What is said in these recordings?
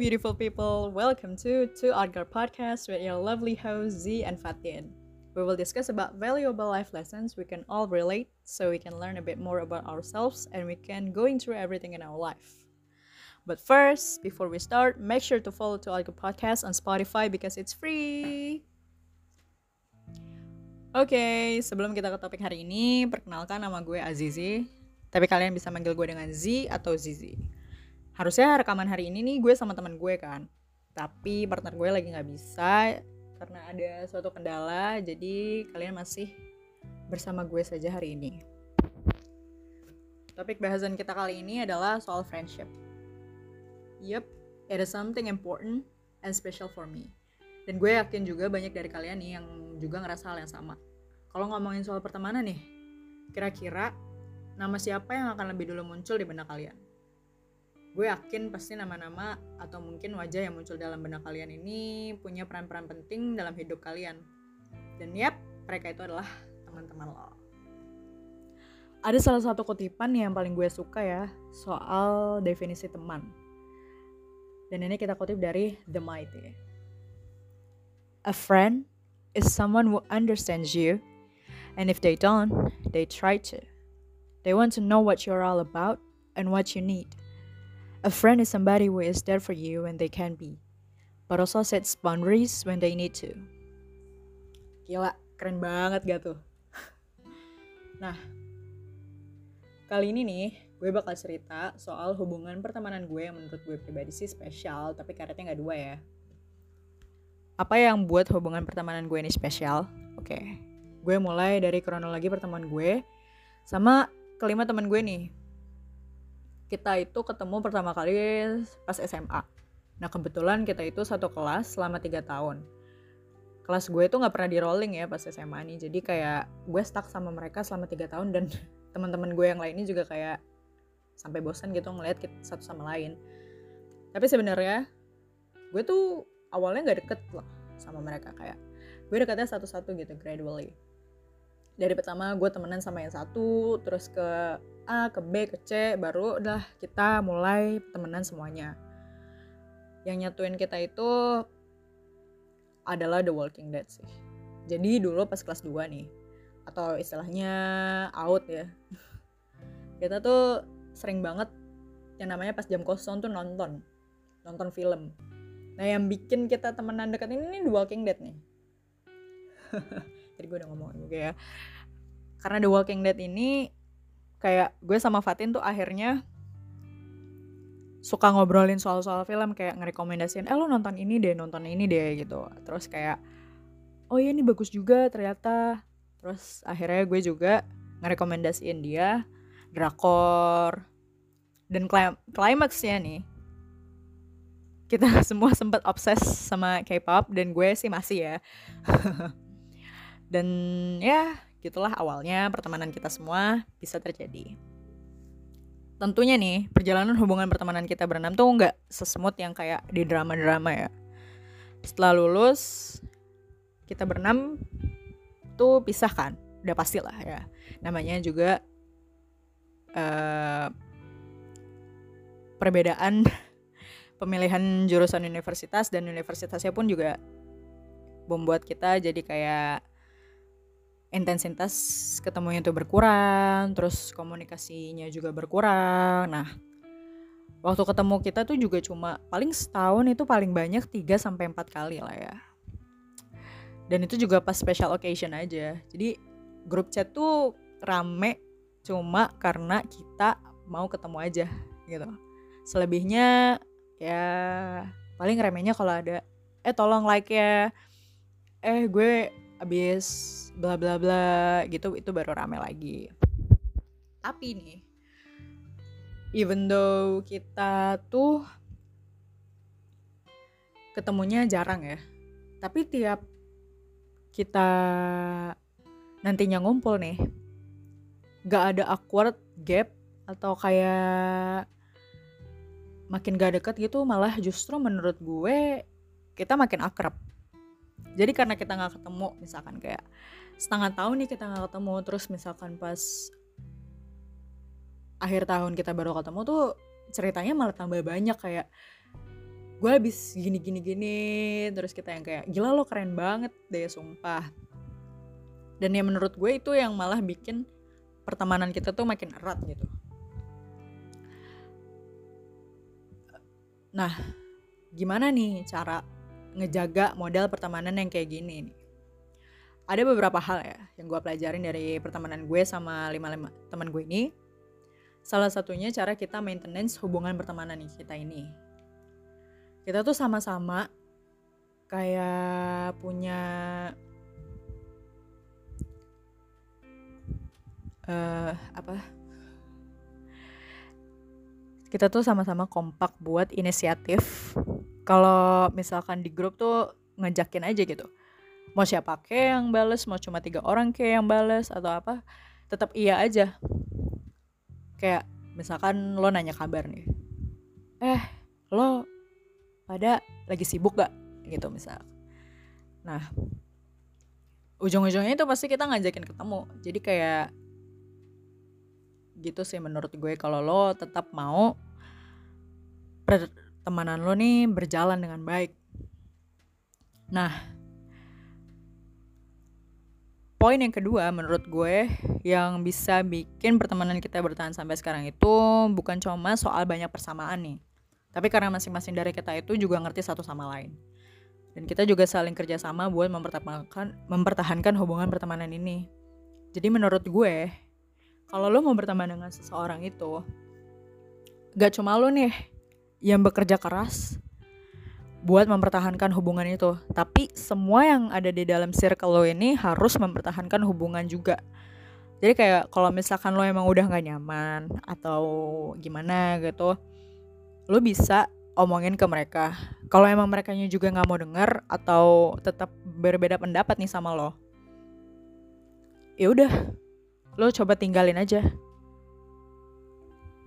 beautiful people. Welcome to Two Outgirl Podcast with your lovely host Z and Fatin. We will discuss about valuable life lessons we can all relate so we can learn a bit more about ourselves and we can going through everything in our life. But first, before we start, make sure to follow Two Outgirl Podcast on Spotify because it's free. Oke, okay, sebelum kita ke topik hari ini, perkenalkan nama gue Azizi. Tapi kalian bisa manggil gue dengan Z atau Zizi harusnya rekaman hari ini nih gue sama teman gue kan. Tapi partner gue lagi nggak bisa karena ada suatu kendala jadi kalian masih bersama gue saja hari ini. Topik bahasan kita kali ini adalah soal friendship. Yep, it is something important and special for me. Dan gue yakin juga banyak dari kalian nih yang juga ngerasa hal yang sama. Kalau ngomongin soal pertemanan nih kira-kira nama siapa yang akan lebih dulu muncul di benak kalian gue yakin pasti nama-nama atau mungkin wajah yang muncul dalam benak kalian ini punya peran-peran penting dalam hidup kalian. Dan yap, mereka itu adalah teman-teman lo. Ada salah satu kutipan yang paling gue suka ya, soal definisi teman. Dan ini kita kutip dari The Mighty. A friend is someone who understands you, and if they don't, they try to. They want to know what you're all about and what you need. A friend is somebody who is there for you when they can be, but also sets boundaries when they need to. Gila, keren banget gak tuh? nah, kali ini nih, gue bakal cerita soal hubungan pertemanan gue yang menurut gue pribadi sih spesial, tapi karetnya gak dua ya. Apa yang buat hubungan pertemanan gue ini spesial? Oke, okay. gue mulai dari kronologi pertemuan gue sama kelima teman gue nih, kita itu ketemu pertama kali pas SMA. Nah kebetulan kita itu satu kelas selama tiga tahun. Kelas gue itu nggak pernah di rolling ya pas SMA nih. Jadi kayak gue stuck sama mereka selama tiga tahun dan teman-teman gue yang lainnya juga kayak sampai bosan gitu ngeliat kita satu sama lain. Tapi sebenarnya gue tuh awalnya nggak deket lah sama mereka kayak gue deketnya satu-satu gitu gradually dari pertama gue temenan sama yang satu terus ke A ke B ke C baru udah kita mulai temenan semuanya. Yang nyatuin kita itu adalah The Walking Dead sih. Jadi dulu pas kelas 2 nih atau istilahnya out ya kita tuh sering banget yang namanya pas jam kosong tuh nonton nonton film. Nah yang bikin kita temenan dekat ini nih The Walking Dead nih tadi gue udah ngomong juga ya. Karena The Walking Dead ini kayak gue sama Fatin tuh akhirnya suka ngobrolin soal-soal film kayak ngerekomendasiin eh lo nonton ini deh nonton ini deh gitu. Terus kayak oh iya ini bagus juga ternyata. Terus akhirnya gue juga ngerekomendasiin dia drakor. Dan klimaksnya nih kita semua sempat obses sama K-pop dan gue sih masih ya dan ya gitulah awalnya pertemanan kita semua bisa terjadi. Tentunya nih, perjalanan hubungan pertemanan kita berenam tuh nggak sesemut yang kayak di drama-drama ya. Setelah lulus, kita berenam tuh pisah kan, udah pasti lah ya. Namanya juga uh, perbedaan pemilihan jurusan universitas dan universitasnya pun juga membuat kita jadi kayak intensitas ketemunya itu berkurang, terus komunikasinya juga berkurang. Nah, waktu ketemu kita tuh juga cuma paling setahun itu paling banyak 3 sampai 4 kali lah ya. Dan itu juga pas special occasion aja. Jadi grup chat tuh rame cuma karena kita mau ketemu aja gitu. Selebihnya ya paling remenya kalau ada eh tolong like ya. Eh gue abis bla bla bla gitu itu baru rame lagi. Tapi nih even though kita tuh ketemunya jarang ya tapi tiap kita nantinya ngumpul nih gak ada awkward gap atau kayak makin gak deket gitu malah justru menurut gue kita makin akrab jadi karena kita nggak ketemu misalkan kayak setengah tahun nih kita nggak ketemu terus misalkan pas akhir tahun kita baru ketemu tuh ceritanya malah tambah banyak kayak gue habis gini gini gini terus kita yang kayak gila lo keren banget deh sumpah. Dan ya menurut gue itu yang malah bikin pertemanan kita tuh makin erat gitu. Nah gimana nih cara ngejaga modal pertemanan yang kayak gini nih. Ada beberapa hal ya yang gue pelajarin dari pertemanan gue sama lima lima teman gue ini. Salah satunya cara kita maintenance hubungan pertemanan nih kita ini. Kita tuh sama-sama kayak punya uh, apa? Kita tuh sama-sama kompak buat inisiatif kalau misalkan di grup tuh ngejakin aja gitu. Mau siapa ke yang bales mau cuma tiga orang ke yang bales atau apa tetap iya aja. Kayak misalkan lo nanya kabar nih. Eh lo pada lagi sibuk gak? Gitu misal. Nah ujung-ujungnya itu pasti kita ngajakin ketemu. Jadi kayak gitu sih menurut gue. Kalau lo tetap mau pertemanan lo nih berjalan dengan baik nah poin yang kedua menurut gue yang bisa bikin pertemanan kita bertahan sampai sekarang itu bukan cuma soal banyak persamaan nih. Tapi karena masing-masing dari kita itu juga ngerti satu sama lain. Dan kita juga saling kerjasama buat mempertahankan, mempertahankan hubungan pertemanan ini. Jadi menurut gue, kalau lo mau berteman dengan seseorang itu, gak cuma lo nih yang bekerja keras, buat mempertahankan hubungan itu. Tapi semua yang ada di dalam circle lo ini harus mempertahankan hubungan juga. Jadi kayak kalau misalkan lo emang udah gak nyaman atau gimana gitu, lo bisa omongin ke mereka. Kalau emang mereka juga nggak mau denger atau tetap berbeda pendapat nih sama lo, ya udah, lo coba tinggalin aja.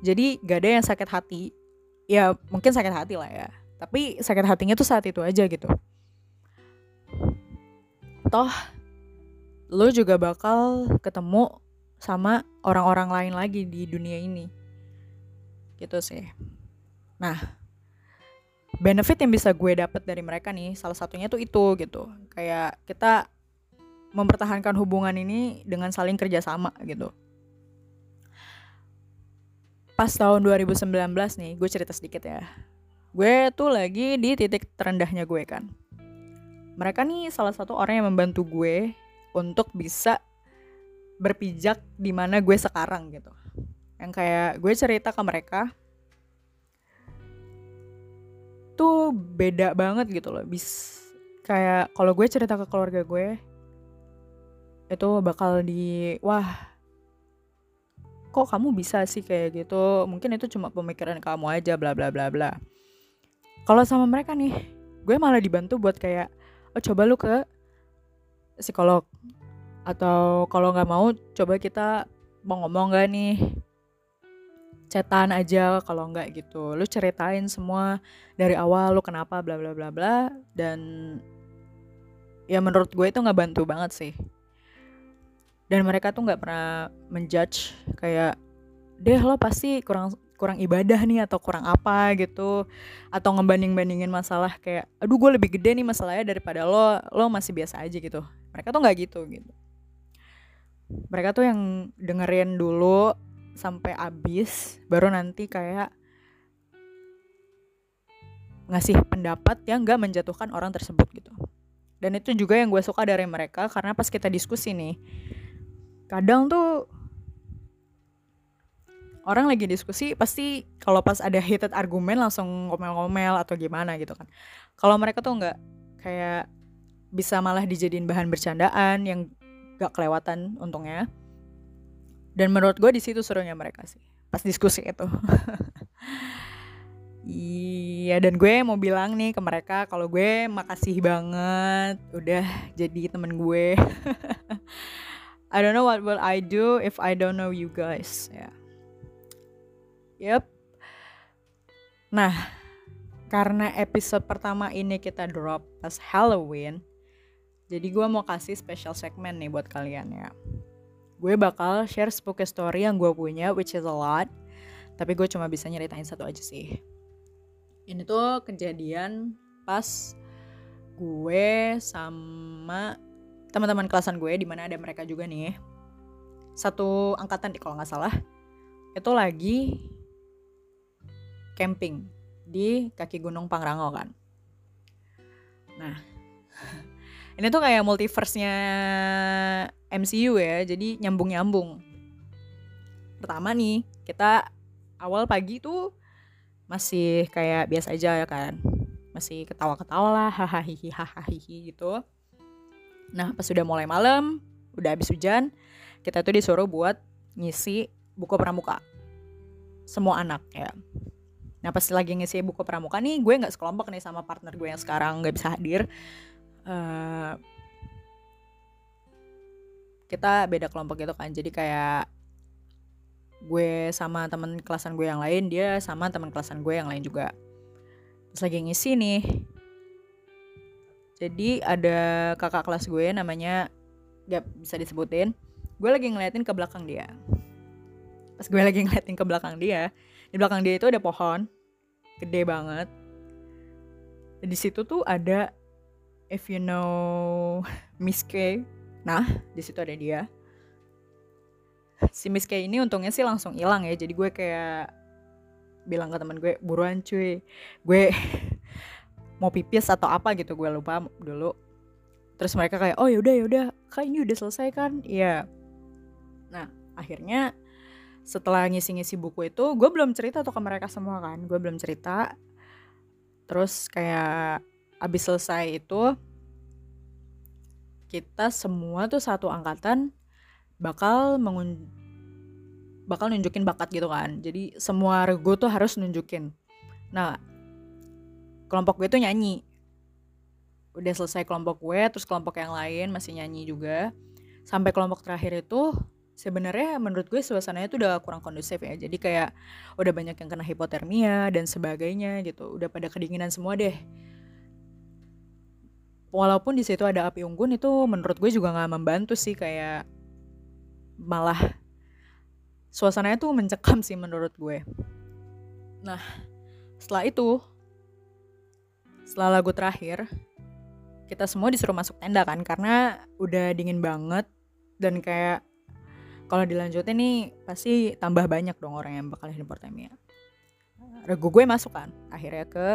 Jadi gak ada yang sakit hati. Ya mungkin sakit hati lah ya. Tapi sakit hatinya tuh saat itu aja gitu. Toh lo juga bakal ketemu sama orang-orang lain lagi di dunia ini. Gitu sih. Nah benefit yang bisa gue dapet dari mereka nih salah satunya tuh itu gitu. Kayak kita mempertahankan hubungan ini dengan saling kerjasama gitu pas tahun 2019 nih gue cerita sedikit ya. Gue tuh lagi di titik terendahnya gue kan. Mereka nih salah satu orang yang membantu gue untuk bisa berpijak di mana gue sekarang gitu. Yang kayak gue cerita ke mereka tuh beda banget gitu loh. Bis kayak kalau gue cerita ke keluarga gue itu bakal di wah kok kamu bisa sih kayak gitu? Mungkin itu cuma pemikiran kamu aja bla bla bla bla. Kalau sama mereka nih gue malah dibantu buat kayak oh coba lu ke psikolog. Atau kalau nggak mau coba kita mau ngomong gak nih? Cetan aja kalau nggak gitu. Lu ceritain semua dari awal lu kenapa bla bla bla bla. Dan ya menurut gue itu nggak bantu banget sih dan mereka tuh nggak pernah menjudge kayak deh lo pasti kurang kurang ibadah nih atau kurang apa gitu. Atau ngebanding-bandingin masalah kayak aduh gue lebih gede nih masalahnya daripada lo lo masih biasa aja gitu. Mereka tuh nggak gitu gitu. Mereka tuh yang dengerin dulu sampai abis baru nanti kayak ngasih pendapat yang gak menjatuhkan orang tersebut gitu. Dan itu juga yang gue suka dari mereka karena pas kita diskusi nih kadang tuh orang lagi diskusi pasti kalau pas ada heated argumen langsung ngomel-ngomel atau gimana gitu kan. Kalau mereka tuh nggak kayak bisa malah dijadiin bahan bercandaan yang gak kelewatan untungnya. Dan menurut gue di situ serunya mereka sih pas diskusi itu. Iya dan gue mau bilang nih ke mereka kalau gue makasih banget udah jadi temen gue. I don't know what will I do if I don't know you guys. Ya. Yeah. Yep. Nah, karena episode pertama ini kita drop pas Halloween, jadi gue mau kasih special segmen nih buat kalian ya. Gue bakal share spooky story yang gue punya, which is a lot. Tapi gue cuma bisa nyeritain satu aja sih. ini tuh kejadian pas gue sama teman-teman kelasan gue di mana ada mereka juga nih satu angkatan kalau nggak salah itu lagi camping di kaki gunung Pangrango kan? Nah ini tuh kayak multiverse-nya MCU ya jadi nyambung-nyambung. Pertama nih kita awal pagi tuh masih kayak biasa aja ya kan masih ketawa-ketawa lah hahaha hahaha gitu nah pas sudah mulai malam udah habis hujan kita tuh disuruh buat ngisi buku pramuka. Semua anak ya. Nah pas lagi ngisi buku pramuka nih gue nggak sekelompok nih sama partner gue yang sekarang nggak bisa hadir. Uh, kita beda kelompok gitu kan. Jadi kayak gue sama teman kelasan gue yang lain dia sama teman kelasan gue yang lain juga. Pas lagi ngisi nih jadi ada kakak kelas gue namanya gak bisa disebutin gue lagi ngeliatin ke belakang dia. Pas gue lagi ngeliatin ke belakang dia di belakang dia itu ada pohon gede banget. Di situ tuh ada if you know Miss K. Nah di situ ada dia. Si Miss K ini untungnya sih langsung hilang ya jadi gue kayak bilang ke teman gue buruan cuy. Gue mau pipis atau apa gitu gue lupa dulu. Terus mereka kayak oh yaudah yaudah kak ini udah selesai kan? Iya. Nah akhirnya setelah ngisi-ngisi buku itu gue belum cerita tuh ke mereka semua kan gue belum cerita. Terus kayak abis selesai itu kita semua tuh satu angkatan bakal mengun bakal nunjukin bakat gitu kan. Jadi semua rego tuh harus nunjukin. Nah kelompok gue tuh nyanyi. Udah selesai kelompok gue terus kelompok yang lain masih nyanyi juga. Sampai kelompok terakhir itu sebenarnya menurut gue suasananya tuh udah kurang kondusif ya. Jadi kayak udah banyak yang kena hipotermia dan sebagainya gitu. Udah pada kedinginan semua deh. Walaupun di situ ada api unggun itu menurut gue juga nggak membantu sih. Kayak malah suasananya tuh mencekam sih menurut gue. Nah, setelah itu, setelah lagu terakhir, kita semua disuruh masuk tenda kan karena udah dingin banget dan kayak kalau dilanjutin nih pasti tambah banyak dong orang yang bakal hipotermia. Regu gue masuk kan, akhirnya ke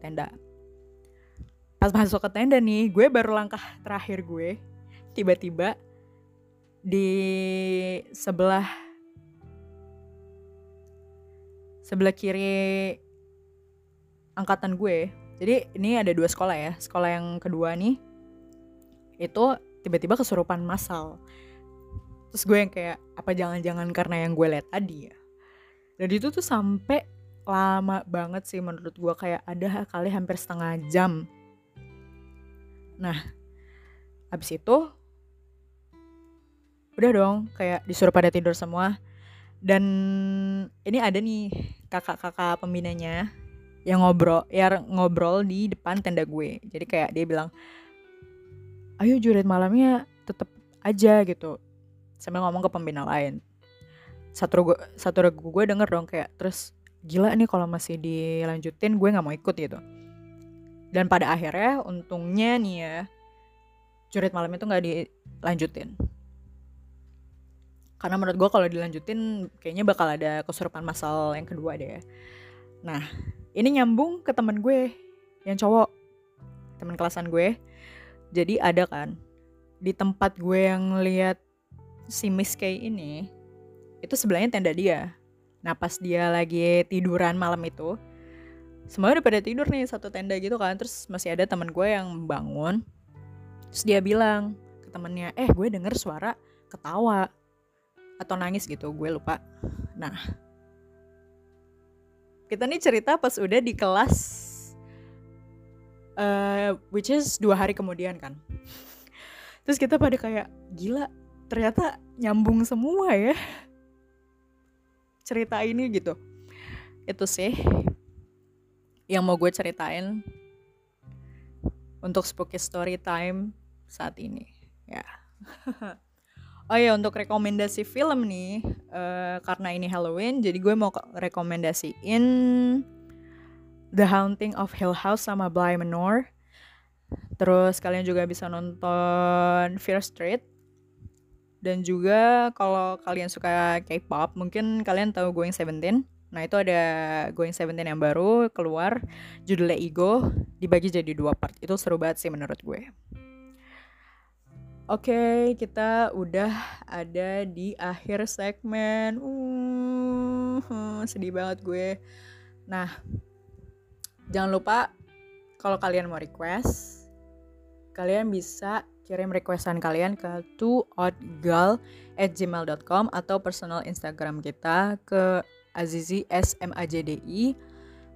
tenda. Pas masuk ke tenda nih, gue baru langkah terakhir gue, tiba-tiba di sebelah sebelah kiri angkatan gue jadi ini ada dua sekolah ya. Sekolah yang kedua nih itu tiba-tiba kesurupan massal. Terus gue yang kayak apa jangan-jangan karena yang gue lihat tadi ya? Dan itu tuh sampai lama banget sih menurut gue kayak ada kali hampir setengah jam. Nah abis itu udah dong kayak disuruh pada tidur semua. Dan ini ada nih kakak-kakak pembinanya yang ngobrol yang ngobrol di depan tenda gue. Jadi kayak dia bilang ayo jurit malamnya tetep aja gitu. Sambil ngomong ke pembina lain. Satu regu, satu regu gue denger dong kayak terus gila nih kalau masih dilanjutin gue nggak mau ikut gitu. Dan pada akhirnya untungnya nih ya jurit malam itu nggak dilanjutin. Karena menurut gue kalau dilanjutin kayaknya bakal ada kesurupan masal yang kedua deh. Nah ini nyambung ke temen gue yang cowok. Teman kelasan gue. Jadi ada kan di tempat gue yang lihat si Miss K ini itu sebelahnya tenda dia. Nah pas dia lagi tiduran malam itu semuanya udah pada tidur nih satu tenda gitu kan. Terus masih ada teman gue yang bangun. Terus dia bilang ke temennya eh gue denger suara ketawa. Atau nangis gitu gue lupa. Nah kita nih cerita pas udah di kelas uh, which is dua hari kemudian kan. Terus kita pada kayak gila ternyata nyambung semua ya cerita ini gitu. Itu sih yang mau gue ceritain untuk spooky story time saat ini ya Oh ya untuk rekomendasi film nih uh, karena ini Halloween jadi gue mau rekomendasiin The Haunting of Hill House sama Bly Manor. Terus kalian juga bisa nonton Fear Street. Dan juga kalau kalian suka K-pop, mungkin kalian tahu Going Seventeen. Nah itu ada Going Seventeen yang baru keluar, judulnya Ego, dibagi jadi dua part. Itu seru banget sih menurut gue. Oke, okay, kita udah ada di akhir segmen. Uh, sedih banget gue. Nah, jangan lupa kalau kalian mau request, kalian bisa kirim requestan kalian ke gmail.com atau personal Instagram kita ke azizi smajdi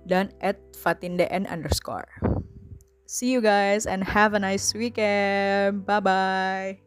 dan at fatindn underscore. See you guys and have a nice weekend. Bye bye.